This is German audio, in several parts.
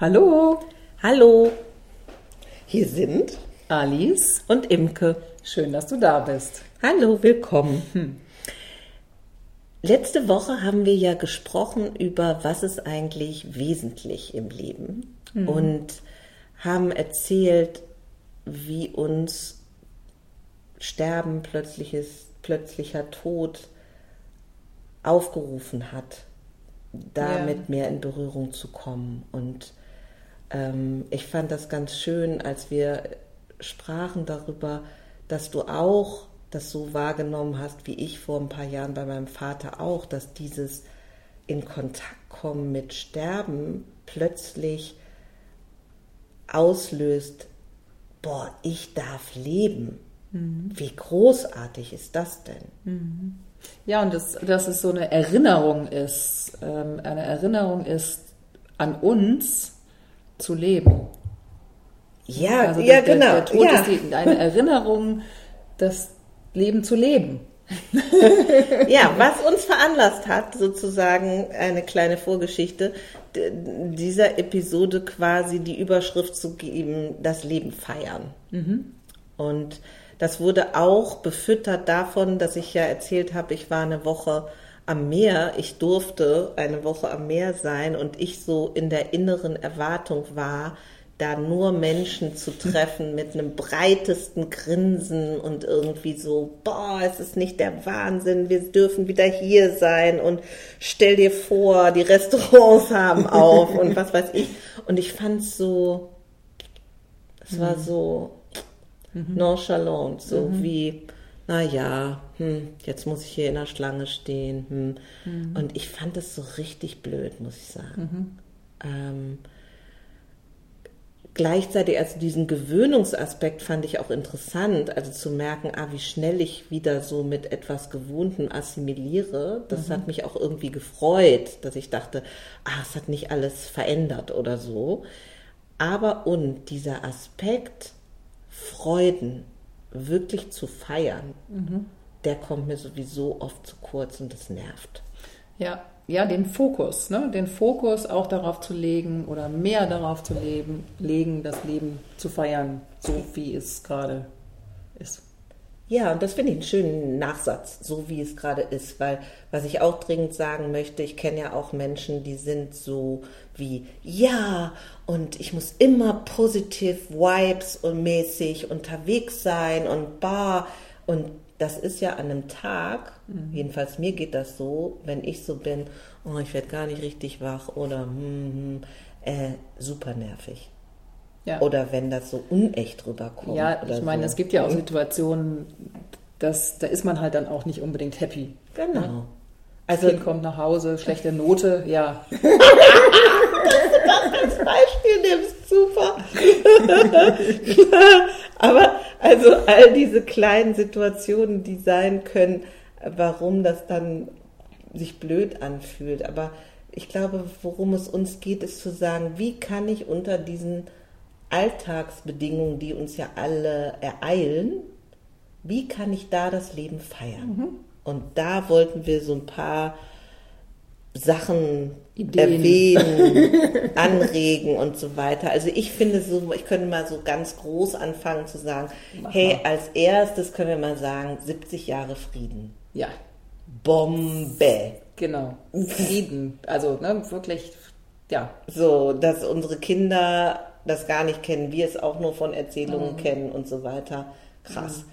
Hallo, Hallo, hier sind Alice. und Imke. Schön, dass du da bist. Hallo, willkommen. Letzte Woche haben wir ja gesprochen über, was ist eigentlich wesentlich im Leben und haben erzählt, wie uns Sterben, plötzliches, plötzlicher Tod aufgerufen hat, damit Ja. mehr in Berührung zu kommen. Und ähm, ich fand das ganz schön, als wir sprachen darüber, dass du auch das so wahrgenommen hast, wie ich vor ein paar Jahren bei meinem Vater auch, dass dieses in Kontakt kommen mit Sterben plötzlich auslöst, boah, ich darf leben. Wie großartig ist das denn? Ja, und das, dass es so eine Erinnerung ist, ähm, eine Erinnerung ist, an uns zu leben. Ja, Also ja, der, genau. Der, Tod ja. ist die, eine Erinnerung, das Leben zu leben. Ja, was uns veranlasst hat, sozusagen eine kleine Vorgeschichte, dieser Episode quasi die Überschrift zu geben, das Leben feiern. Und das wurde auch befüttert davon, dass ich ja erzählt habe, ich war eine Woche am Meer, ich durfte eine Woche am Meer sein und ich so in der inneren Erwartung war, da nur Menschen zu treffen mit einem breitesten Grinsen und irgendwie so, boah, es ist nicht der Wahnsinn, wir dürfen wieder hier sein und stell dir vor, die Restaurants haben auf und was weiß ich. Und ich fand es so, es war so nonchalant, so wie, na ja, hm, jetzt muss ich hier in der Schlange stehen. Hm. Und ich fand es so richtig blöd, muss ich sagen. Ähm, gleichzeitig, also diesen Gewöhnungsaspekt fand ich auch interessant, also zu merken, ah, wie schnell ich wieder so mit etwas Gewohntem assimiliere. Das hat mich auch irgendwie gefreut, dass ich dachte, ah, es hat nicht alles verändert oder so. Aber und dieser Aspekt, Freuden wirklich zu feiern, der kommt mir sowieso oft zu kurz und das nervt. Ja, ja, den Fokus, ne? den Fokus auch darauf zu legen oder mehr darauf zu leben, legen, das Leben zu feiern, so wie es gerade ist. Ja, und das finde ich einen schönen Nachsatz, so wie es gerade ist, weil was ich auch dringend sagen möchte, ich kenne ja auch Menschen, die sind so wie, ja, und ich muss immer positive Vibes und mäßig unterwegs sein und bar. Und das ist ja an einem Tag, jedenfalls mir geht das so, wenn ich so bin, oh, ich werde gar nicht richtig wach oder hm, hm, äh, super nervig. Ja. Oder wenn das so unecht rüberkommt. Ja, ich meine, so. es gibt ja auch Situationen, dass, da ist man halt dann auch nicht unbedingt happy. Genau. Also, Also kind kommt nach Hause, schlechte Note, ja. als Beispiel nimmst, super. Aber also all diese kleinen Situationen, die sein können, warum das dann sich blöd anfühlt. Aber ich glaube, worum es uns geht, ist zu sagen, wie kann ich unter diesen Alltagsbedingungen, die uns ja alle ereilen, wie kann ich da das Leben feiern? Und da wollten wir so ein paar Sachen Ideen. erwähnen, anregen und so weiter. Also ich finde so, ich könnte mal so ganz groß anfangen zu sagen, Mach hey, mal. als erstes können wir mal sagen, 70 Jahre Frieden. Ja, Bombe. genau. Frieden. Also, ne, wirklich, ja. So, dass unsere Kinder das gar nicht kennen, wir es auch nur von Erzählungen Mhm. kennen und so weiter. Krass.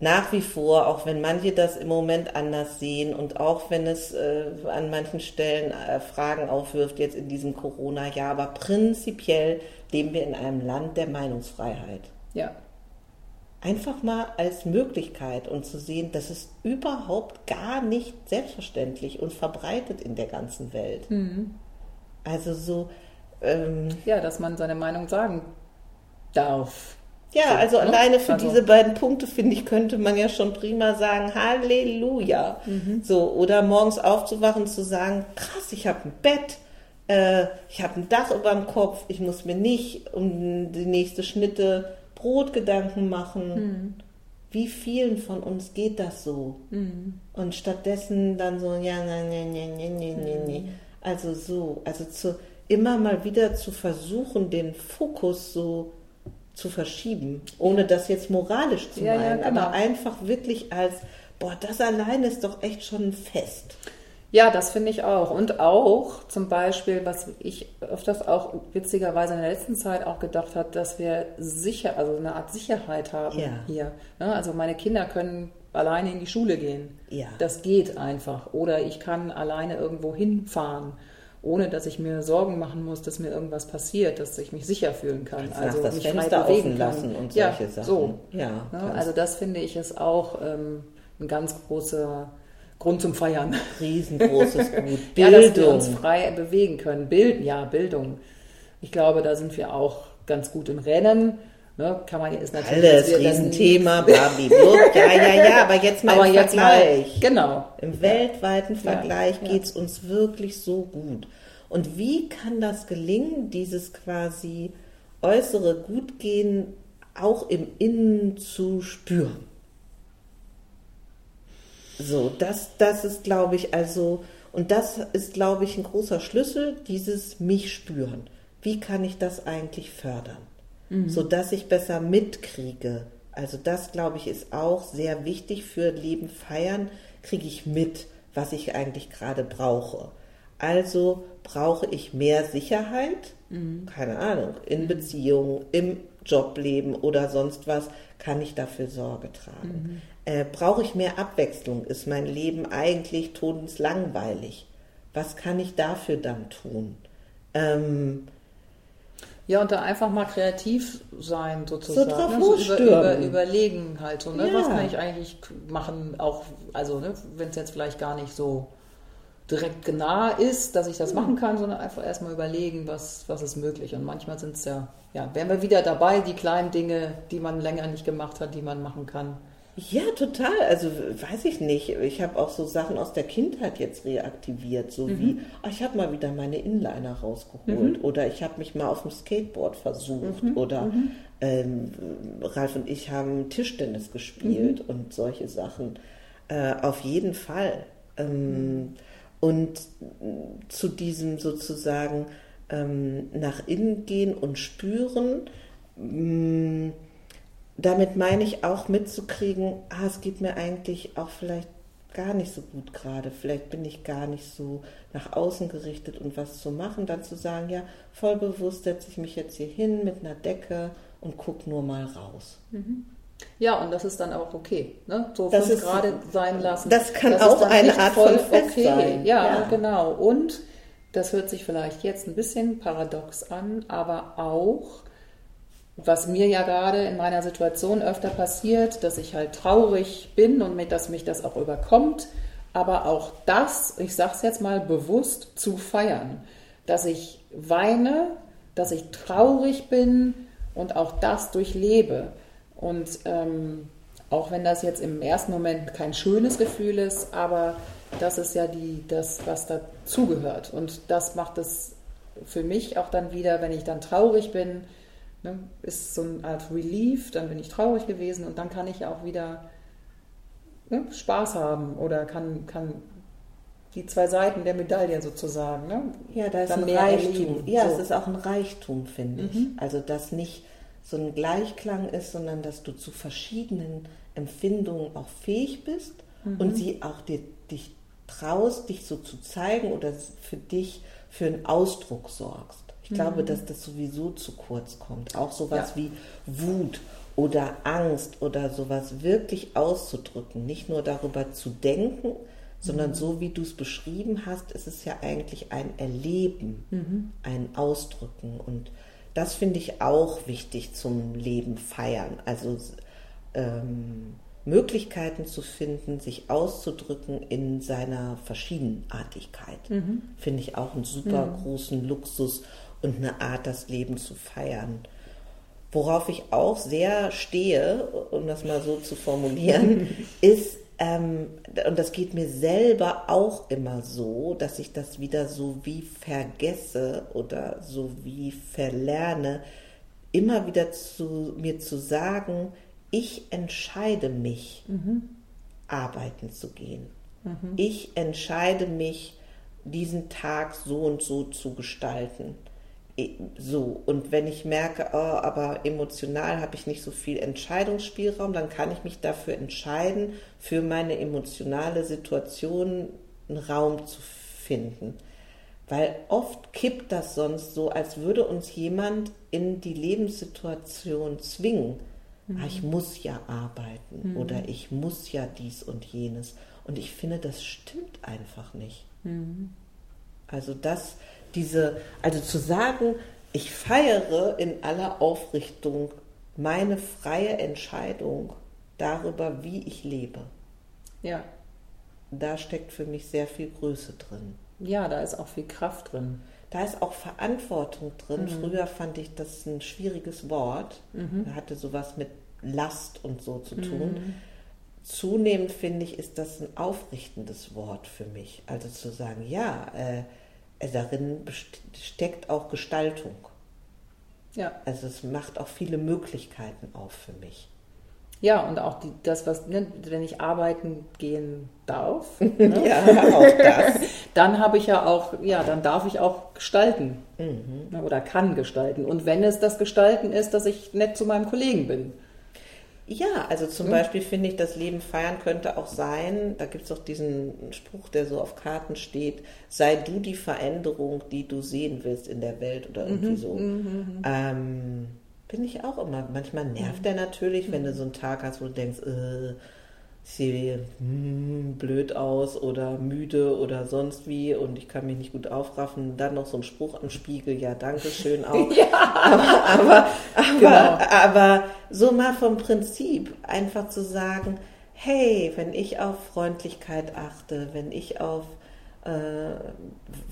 Nach wie vor, auch wenn manche das im Moment anders sehen und auch wenn es äh, an manchen Stellen äh, Fragen aufwirft, jetzt in diesem Corona-Jahr, aber prinzipiell leben wir in einem Land der Meinungsfreiheit. Ja, Einfach mal als Möglichkeit und zu sehen, das ist überhaupt gar nicht selbstverständlich und verbreitet in der ganzen Welt. Mhm. Also so, ähm, ja, dass man seine Meinung sagen darf. Ja, So, also ne? alleine für Also- diese beiden Punkte, finde ich, könnte man ja schon prima sagen, Halleluja. Mhm. So, oder morgens aufzuwachen, zu sagen, krass, ich habe ein Bett, äh, ich habe ein Dach über dem Kopf, ich muss mir nicht um die nächste Schnitte Brot Gedanken machen. Mhm. Wie vielen von uns geht das so? Und Mhm. stattdessen dann so, ja, nein, nein, nein, nein, nein, nein, nein. Also so, also zu, immer mal wieder zu versuchen, den Fokus so zu verschieben, ohne das jetzt moralisch zu Ja, ja, meinen, genau. aber einfach wirklich als, boah, das allein ist doch echt schon ein Fest. Ja, das finde ich auch. Und auch zum Beispiel, was ich öfters auch witzigerweise in der letzten Zeit auch gedacht habe, dass wir sicher, also eine Art Sicherheit haben Ja. hier. Ne? Also meine Kinder können alleine in die Schule gehen. Ja. Das geht einfach. Oder ich kann alleine irgendwo hinfahren, ohne dass ich mir Sorgen machen muss, dass mir irgendwas passiert, dass ich mich sicher fühlen kann. Kannst also das mich frei Fenster bewegen offen kann. lassen und ja, solche Sachen. So. Ja, Ne? kannst- Also das finde ich ist auch ähm, ein ganz großer Grund zum Feiern. Riesengroßes Gut. Ja, dass wir uns Bildung. frei bewegen können. Bild, ja, Bildung. Ich glaube, da sind wir auch ganz gut im Rennen. Ne, kann man ist natürlich Alles, Riesenthema, Blablabla. Ja, ja, ja, aber jetzt mal Aber im jetzt mal, Vergleich. genau. Im weltweiten Vergleich ja. geht's uns wirklich so gut. Und wie kann das gelingen, dieses quasi äußere Gutgehen auch im Innen zu spüren? So, das, das ist, glaube ich, also, und das ist, glaube ich, ein großer Schlüssel, dieses mich spüren. Wie kann ich das eigentlich fördern? So dass ich besser mitkriege. Also das, glaube ich, ist auch sehr wichtig für Leben feiern. Kriege ich mit, was ich eigentlich gerade brauche. Also brauche ich mehr Sicherheit, keine Ahnung, in Beziehungen, im Jobleben oder sonst was, kann ich dafür Sorge tragen. Äh, brauche ich mehr Abwechslung? Ist mein Leben eigentlich todeslangweilig? Was kann ich dafür dann tun? Ähm, Ja, und da einfach mal kreativ sein sozusagen. So drauf ne? über, losstürmen. über, überlegen halt so, ne? Ja. was kann ich eigentlich machen, auch, also ne, wenn es jetzt vielleicht gar nicht so direkt nah ist, dass ich das machen kann, sondern einfach erstmal überlegen, was, was ist möglich. Und manchmal sind es ja, ja, wären wir wieder dabei, die kleinen Dinge, die man länger nicht gemacht hat, die man machen kann. Ja, total. Also weiß ich nicht. Ich habe auch so Sachen aus der Kindheit jetzt reaktiviert, so wie, ah, ich habe mal wieder meine Inliner rausgeholt oder ich habe mich mal auf dem Skateboard versucht oder ähm, Ralf und ich haben Tischtennis gespielt und solche Sachen. Äh, auf jeden Fall. Ähm, und mh, zu diesem sozusagen ähm, nach innen gehen und spüren, mh, damit meine ich auch mitzukriegen, ah, es geht mir eigentlich auch vielleicht gar nicht so gut gerade. Vielleicht bin ich gar nicht so nach außen gerichtet und was zu machen. Dann zu sagen, ja, voll bewusst setze ich mich jetzt hier hin mit einer Decke und gucke nur mal raus. Ja, und das ist dann auch okay. Ne? So Das ist- Grad sein lassen. das kann ist auch eine Art von Fest sein. Ja, Ja. genau. Und das hört sich vielleicht jetzt ein bisschen paradox an, aber auch, was mir ja gerade in meiner Situation öfter passiert, dass ich halt traurig bin und mit, dass mich das auch überkommt, aber auch das, ich sag's jetzt mal bewusst, zu feiern. Dass ich weine, dass ich traurig bin und auch das durchlebe. Und ähm, auch wenn das jetzt im ersten Moment kein schönes Gefühl ist, aber das ist ja die, das, was dazugehört. Und das macht es für mich auch dann wieder, wenn ich dann traurig bin, ne, ist so eine Art Relief, dann bin ich traurig gewesen und dann kann ich auch wieder ne, Spaß haben oder kann, kann die zwei Seiten der Medaille sozusagen. Ne, Ja, da ist dann ein Reichtum. erleben. Ja, So. Mhm. es ist auch ein Reichtum, finde ich. Also, dass nicht so ein Gleichklang ist, sondern dass du zu verschiedenen Empfindungen auch fähig bist Mhm. und sie auch dir, dich traust, dich so zu zeigen oder für dich für einen Ausdruck sorgst. Ich glaube, dass das sowieso zu kurz kommt. Auch sowas Mhm. Ja. wie Wut oder Angst oder sowas wirklich auszudrücken. Nicht nur darüber zu denken, sondern so wie du es beschrieben hast, ist es ja eigentlich ein Erleben, ein Ausdrücken. Und das finde ich auch wichtig zum Leben feiern. Also ähm, Möglichkeiten zu finden, sich auszudrücken in seiner Verschiedenartigkeit. Finde ich auch einen super großen Luxus und eine Art, das Leben zu feiern. Worauf ich auch sehr stehe, um das mal so zu formulieren, ist, ähm, und das geht mir selber auch immer so, dass ich das wieder so wie vergesse oder so wie verlerne, immer wieder zu mir zu sagen, ich entscheide mich, arbeiten zu gehen. Ich entscheide mich, diesen Tag so und so zu gestalten. E- So, und wenn ich merke, oh, aber emotional habe ich nicht so viel Entscheidungsspielraum, dann kann ich mich dafür entscheiden, für meine emotionale Situation einen Raum zu finden. Weil oft kippt das sonst so, als würde uns jemand in die Lebenssituation zwingen. Ah, ich muss ja arbeiten oder ich muss ja dies und jenes. Und ich finde, das stimmt einfach nicht. Also das, diese, also zu sagen, ich feiere in aller Aufrichtung meine freie Entscheidung darüber, wie ich lebe. Ja. Da steckt für mich sehr viel Größe drin. Ja, da ist auch viel Kraft drin. Da ist auch Verantwortung drin. Früher fand ich das ein schwieriges Wort. Da hatte sowas mit Last und so zu tun. Zunehmend finde ich, ist das ein aufrichtendes Wort für mich. Also zu sagen, ja, äh, darin steckt auch Gestaltung. Ja. Also es macht auch viele Möglichkeiten auf für mich. Ja, und auch die, das, was, ne, wenn ich arbeiten gehen darf, ne, Ja, auch das. dann habe ich ja auch, ja, dann darf ich auch gestalten. Mhm. Oder kann gestalten. Und wenn es das Gestalten ist, dass ich nett zu meinem Kollegen bin. Ja, also zum Beispiel finde ich, das Leben feiern könnte auch sein, da gibt es auch diesen Spruch, der so auf Karten steht, sei du die Veränderung, die du sehen willst in der Welt oder irgendwie so. Ähm, bin ich auch immer. Manchmal nervt der natürlich, wenn du so einen Tag hast, wo du denkst, äh, ich sehe hm, blöd aus oder müde oder sonst wie und ich kann mich nicht gut aufraffen. Dann noch so ein Spruch am Spiegel, ja, danke schön auch. aber, aber, aber, Genau. aber so mal vom Prinzip einfach zu sagen, hey, wenn ich auf Freundlichkeit achte, wenn ich auf äh,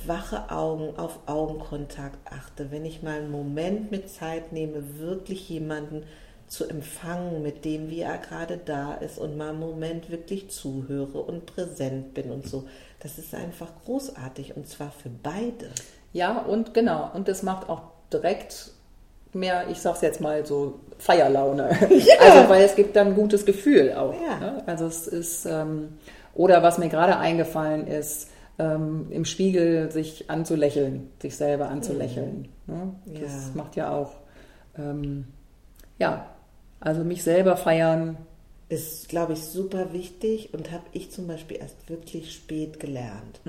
wache Augen, auf Augenkontakt achte, wenn ich mal einen Moment mit Zeit nehme, wirklich jemanden zu empfangen mit dem, wie er gerade da ist und mal einen Moment wirklich zuhöre und präsent bin und so. Das ist einfach großartig und zwar für beide. Ja, und genau. Und das macht auch direkt mehr, ich sag's jetzt mal so, Feierlaune. Also, weil es gibt dann ein gutes Gefühl auch. Ja. Ne? Also es ist, ähm, oder was mir gerade eingefallen ist, ähm, im Spiegel sich anzulächeln, sich selber anzulächeln. Ne? Das Ja. macht ja auch, ähm, ja, also mich selber feiern. ist, glaube ich, super wichtig und habe ich zum Beispiel erst wirklich spät gelernt.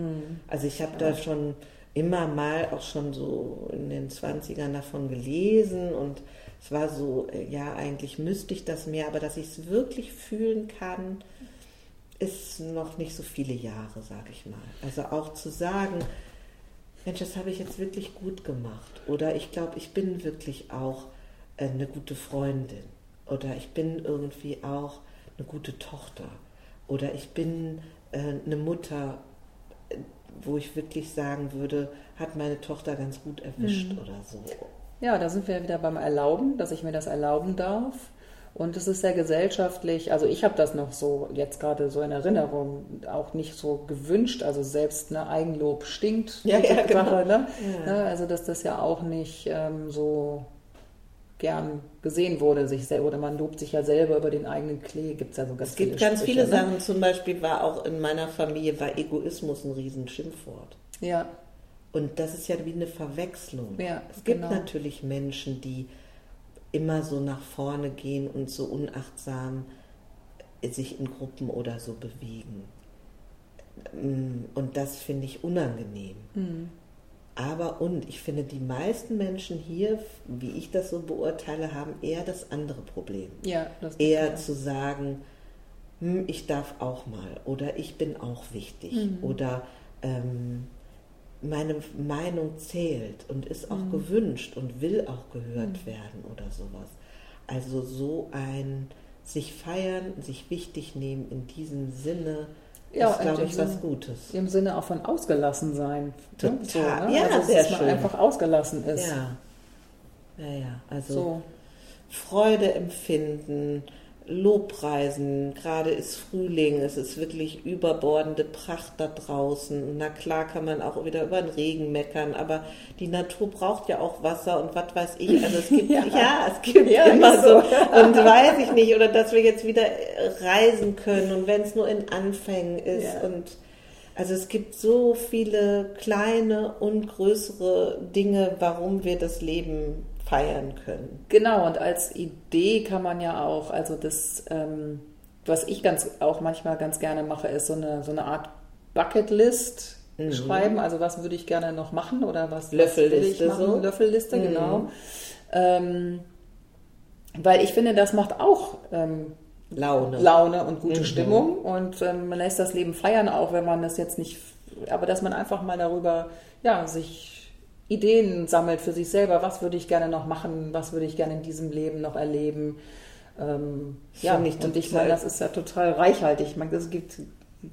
Also ich habe da schon immer mal auch schon so in den 20ern davon gelesen und es war so, äh, ja, eigentlich müsste ich das mehr, aber dass ich es wirklich fühlen kann, ist noch nicht so viele Jahre, sage ich mal. Also auch zu sagen, Mensch, das habe ich jetzt wirklich gut gemacht. Oder ich glaube, ich bin wirklich auch äh, eine gute Freundin. Oder ich bin irgendwie auch eine gute Tochter. Oder ich bin äh, eine Mutter, äh, wo ich wirklich sagen würde, hat meine Tochter ganz gut erwischt oder so. Ja, da sind wir wieder beim Erlauben, dass ich mir das erlauben darf. Und es ist sehr gesellschaftlich, also ich habe das noch so jetzt gerade so in Erinnerung, auch nicht so gewünscht, also selbst eine Eigenlob stinkt, Ja, ja, genau. Sache, ne? Ja. Ne, Also dass das ja auch nicht ähm, so gern gesehen wurde, sich selber, oder man lobt sich ja selber über den eigenen Klee, gibt es ja so ganz Es gibt viele ganz Sprüche, viele ne? Sachen, zum Beispiel war auch in meiner Familie war Egoismus ein Riesenschimpfwort. Ja, Und das ist ja wie eine Verwechslung. Ja, es gibt genau. natürlich Menschen, die immer so nach vorne gehen und so unachtsam sich in Gruppen oder so bewegen. Mm, Und das finde ich unangenehm. Hm. Aber und ich finde, die meisten Menschen hier, wie ich das so beurteile, haben eher das andere Problem. ja, das Eher zu sagen, hm, ich darf auch mal oder ich bin auch wichtig Mhm. oder ähm, meine Meinung zählt und ist auch Mhm. gewünscht und will auch gehört werden oder sowas. Also so ein sich feiern, sich wichtig nehmen in diesem Sinne Ja, ist, glaube ich, was Sinne- Gutes. Im Sinne auch von ausgelassen sein. ne? Total. Ja, also, sehr dass man schön. einfach ausgelassen ist. Ja. Ja, ja. Also So. Freude empfinden, Lobpreisen, gerade ist Frühling, es ist wirklich überbordende Pracht da draußen. Na klar kann man auch wieder über den Regen meckern, aber die Natur braucht ja auch Wasser und was weiß ich. Also es gibt, ja, Ja. es gibt Ja, immer so. so. Und weiß ich nicht, oder dass wir jetzt wieder reisen können und wenn es nur in Anfängen ist Ja. und Also es gibt so viele kleine und größere Dinge, warum wir das Leben feiern können. Genau, und als Idee kann man ja auch, also das, ähm, was ich ganz auch manchmal ganz gerne mache, ist so eine, so eine Art Bucketlist mhm. schreiben. Also was würde ich gerne noch machen oder was, Löffelliste was? So. Löffelliste, mhm. genau. Ähm, weil ich finde, das macht auch ähm, Laune. Laune und gute mhm. Stimmung. Und ähm, man lässt das Leben feiern, auch wenn man das jetzt nicht, aber dass man einfach mal darüber, ja, sich Ideen sammelt für sich selber. Was würde ich gerne noch machen? Was würde ich gerne in diesem Leben noch erleben? Ähm, ja, ich und ich meine, das ist ja total reichhaltig. Ich meine, es gibt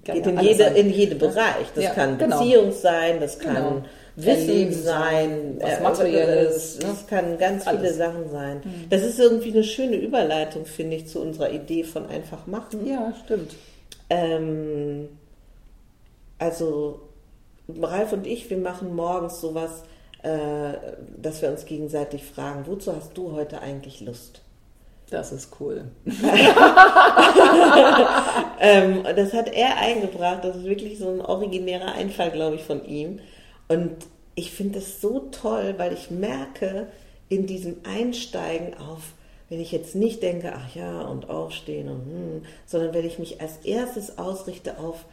geht in, jede, in jedem Bereich. Das ja, kann genau. Beziehung sein, das kann genau. Wissen sein, was materielles. Das, das kann ganz Alles. viele Sachen sein. Mhm. Das ist irgendwie eine schöne Überleitung, finde ich, zu unserer Idee von einfach machen. Ja, stimmt. Ähm, also Ralf und ich, wir machen morgens sowas, äh, dass wir uns gegenseitig fragen, wozu hast du heute eigentlich Lust? Das ist cool. ähm, das hat er eingebracht. Das ist wirklich so ein originärer Einfall, glaube ich, von ihm. Und ich finde das so toll, weil ich merke in diesem Einsteigen auf, wenn ich jetzt nicht denke, ach ja, und aufstehen und hm, sondern wenn ich mich als erstes ausrichte auf,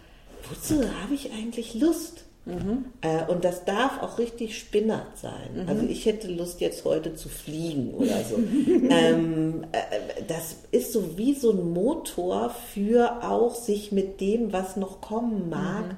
wozu habe ich eigentlich Lust? Mhm. Äh, und das darf auch richtig spinnert sein. Mhm. Also ich hätte Lust jetzt heute zu fliegen oder so. ähm, äh, das ist so wie so ein Motor für auch sich mit dem, was noch kommen mag,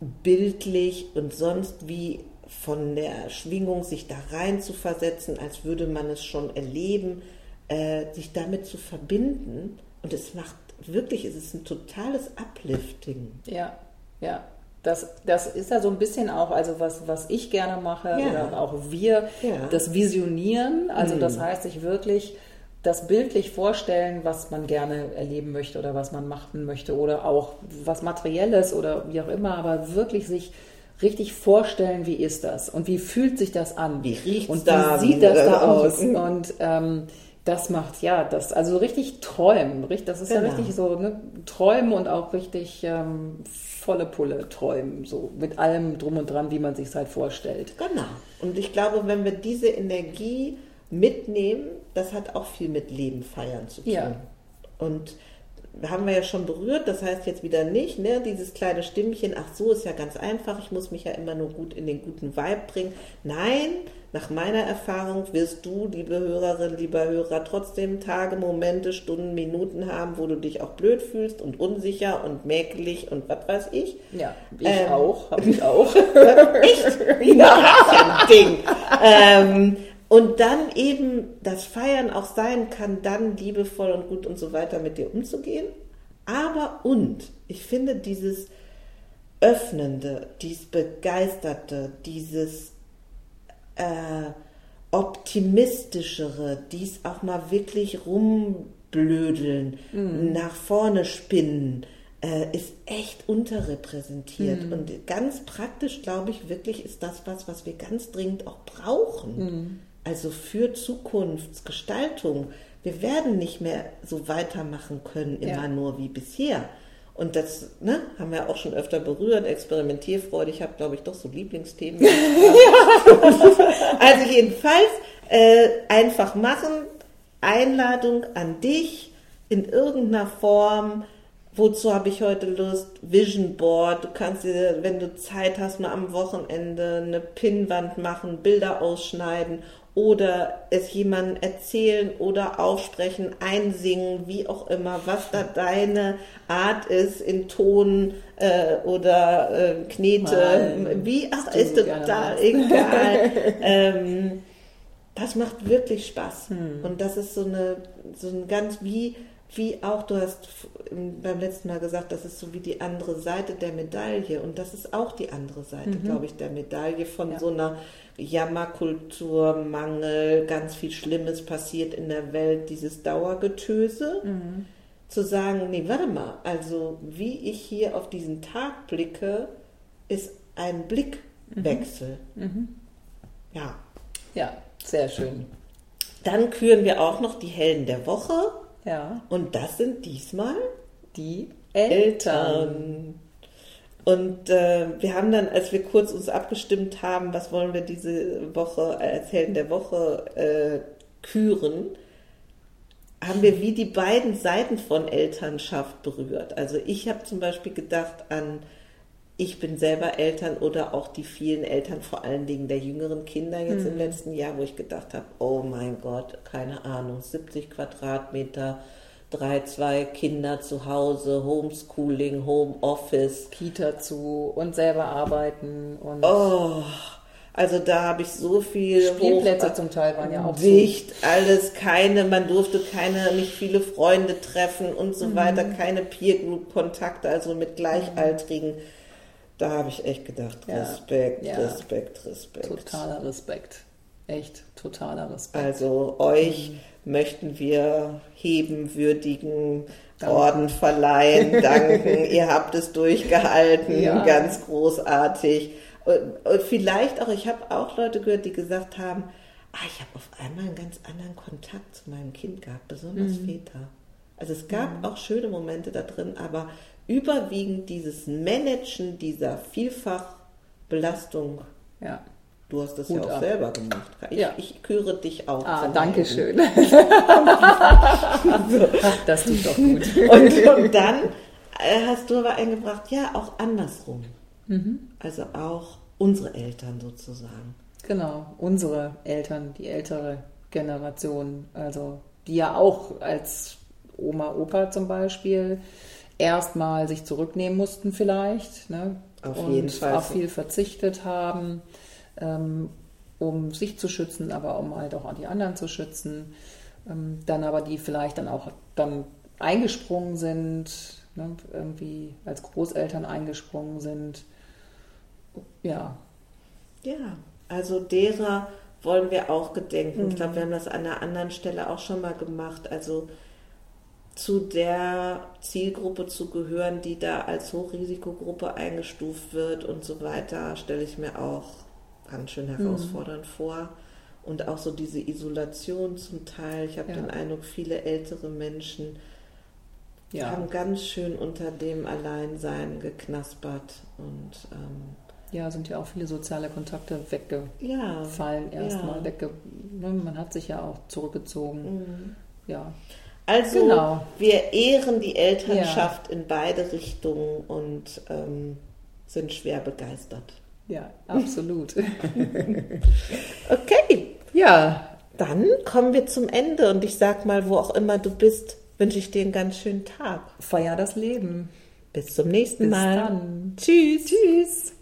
mhm. bildlich und sonst wie von der Schwingung sich da rein zu versetzen, als würde man es schon erleben, äh, sich damit zu verbinden. Und es macht wirklich, es ist ein totales Uplifting. Ja, ja. Das, das ist ja so ein bisschen auch, also was, was ich gerne mache ja. oder auch wir, ja. das Visionieren. Also mhm. das heißt, sich wirklich das bildlich vorstellen, was man gerne erleben möchte oder was man machen möchte oder auch was Materielles oder wie auch immer, aber wirklich sich richtig vorstellen, wie ist das und wie fühlt sich das an wie riecht und da, wie sieht das da aus und ähm, das macht ja das also richtig träumen, das ist genau. ja richtig so ne, träumen und auch richtig ähm, volle Pulle träumen, so mit allem drum und dran, wie man sich es halt vorstellt. Genau. Und ich glaube, wenn wir diese Energie mitnehmen, das hat auch viel mit Leben feiern zu tun. Ja. Und haben wir ja schon berührt, das heißt jetzt wieder nicht, ne, dieses kleine Stimmchen, ach so, ist ja ganz einfach, ich muss mich ja immer nur gut in den guten Vibe bringen. Nein, nach meiner Erfahrung wirst du, liebe Hörerin, lieber Hörer, trotzdem Tage, Momente, Stunden, Minuten haben, wo du dich auch blöd fühlst und unsicher und mäkelig und was weiß ich. Ja, ich ähm, auch, habe ich auch. Echt? Ja, ein Ding. ähm, und dann eben das Feiern auch sein kann, dann liebevoll und gut und so weiter mit dir umzugehen. Aber und, ich finde dieses Öffnende, dieses Begeisterte, dieses äh, optimistischere, dies auch mal wirklich rumblödeln, mhm. nach vorne spinnen, äh, ist echt unterrepräsentiert. Mhm. Und ganz praktisch, glaube ich, wirklich ist das was, was wir ganz dringend auch brauchen. Mhm also für Zukunftsgestaltung. Wir werden nicht mehr so weitermachen können, immer ja. nur wie bisher. Und das ne, haben wir auch schon öfter berührt, Experimentierfreude. Ich habe, glaube ich, doch so Lieblingsthemen. also jedenfalls äh, einfach machen, Einladung an dich in irgendeiner Form. Wozu habe ich heute Lust? Vision Board. Du kannst dir, wenn du Zeit hast, mal am Wochenende eine Pinnwand machen, Bilder ausschneiden oder es jemandem erzählen oder aufsprechen, einsingen, wie auch immer, was da deine Art ist in Ton äh, oder äh, Knete, Nein, wie, ach, ist total egal. ähm, das macht wirklich Spaß. Hm. Und das ist so eine, so ein ganz wie, wie auch, du hast beim letzten Mal gesagt, das ist so wie die andere Seite der Medaille. Und das ist auch die andere Seite, mhm. glaube ich, der Medaille von ja. so einer Jammerkultur, Mangel, ganz viel Schlimmes passiert in der Welt, dieses Dauergetöse. Mhm. Zu sagen, nee, warte mal, also wie ich hier auf diesen Tag blicke, ist ein Blickwechsel. Mhm. mhm. Ja. Ja, sehr schön. Dann küren wir auch noch die Helden der Woche. Ja. Und das sind diesmal die Eltern. Eltern. Und äh, wir haben dann, als wir kurz uns abgestimmt haben, was wollen wir diese Woche als Helden der Woche äh, küren, haben wir wie die beiden Seiten von Elternschaft berührt. Also ich habe zum Beispiel gedacht an, ich bin selber Eltern oder auch die vielen Eltern, vor allen Dingen der jüngeren Kinder jetzt mhm. im letzten Jahr, wo ich gedacht habe, oh mein Gott, keine Ahnung, 70 Quadratmeter, drei, zwei Kinder zu Hause, Homeschooling, Homeoffice. Kita zu und selber arbeiten und. Oh, also da habe ich so viel. Spielplätze hoch, zum Teil waren ja auch dicht, so. alles, keine, man durfte keine, nicht viele Freunde treffen und so mhm. weiter, keine Peer Group Kontakte, also mit Gleichaltrigen. Mhm. Da habe ich echt gedacht, Respekt, ja. Respekt, Respekt. Totaler Respekt. Echt totaler Respekt. Also euch mhm. möchten wir heben, würdigen, Danke. Orden verleihen, danken. Ihr habt es durchgehalten, ja. ganz großartig. Und vielleicht auch, ich habe auch Leute gehört, die gesagt haben, ah, ich habe auf einmal einen ganz anderen Kontakt zu meinem Kind gehabt, besonders mhm. Väter. Also es gab mhm. auch schöne Momente da drin, aber überwiegend dieses Managen dieser Vielfachbelastung. Ja. Du hast das Hut ja auch ab. selber gemacht. Ich, ja. ich küre dich auch. Ah, danke schön. so. das tut doch gut. Und, und dann äh, hast du aber eingebracht, ja, auch andersrum. Mhm. Also auch unsere Eltern sozusagen. Genau, unsere Eltern, die ältere Generation, also die ja auch als Oma, Opa zum Beispiel erstmal sich zurücknehmen mussten vielleicht. Ne? Auf und jeden Fall. Auf viel verzichtet haben, ähm, um sich zu schützen, aber um halt auch die anderen zu schützen. Ähm, dann aber die vielleicht dann auch dann eingesprungen sind, ne? irgendwie als Großeltern eingesprungen sind. Ja. Ja, also derer wollen wir auch gedenken. Mhm. Ich glaube, wir haben das an einer anderen Stelle auch schon mal gemacht. Also zu der Zielgruppe zu gehören, die da als Hochrisikogruppe eingestuft wird und so weiter, stelle ich mir auch ganz schön herausfordernd mhm. vor. Und auch so diese Isolation zum Teil. Ich habe ja. den Eindruck, viele ältere Menschen ja. haben ganz schön unter dem Alleinsein geknaspert und ähm, ja, sind ja auch viele soziale Kontakte weggefallen ja, erstmal. Ja. Wegge ne, man hat sich ja auch zurückgezogen. Mhm. Ja. Also genau. wir ehren die Elternschaft ja. in beide Richtungen und ähm, sind schwer begeistert. Ja, absolut. okay. Ja. Dann kommen wir zum Ende und ich sag mal, wo auch immer du bist, wünsche ich dir einen ganz schönen Tag. Feier das Leben. Bis zum nächsten Bis Mal. Dann. Tschüss. Tschüss.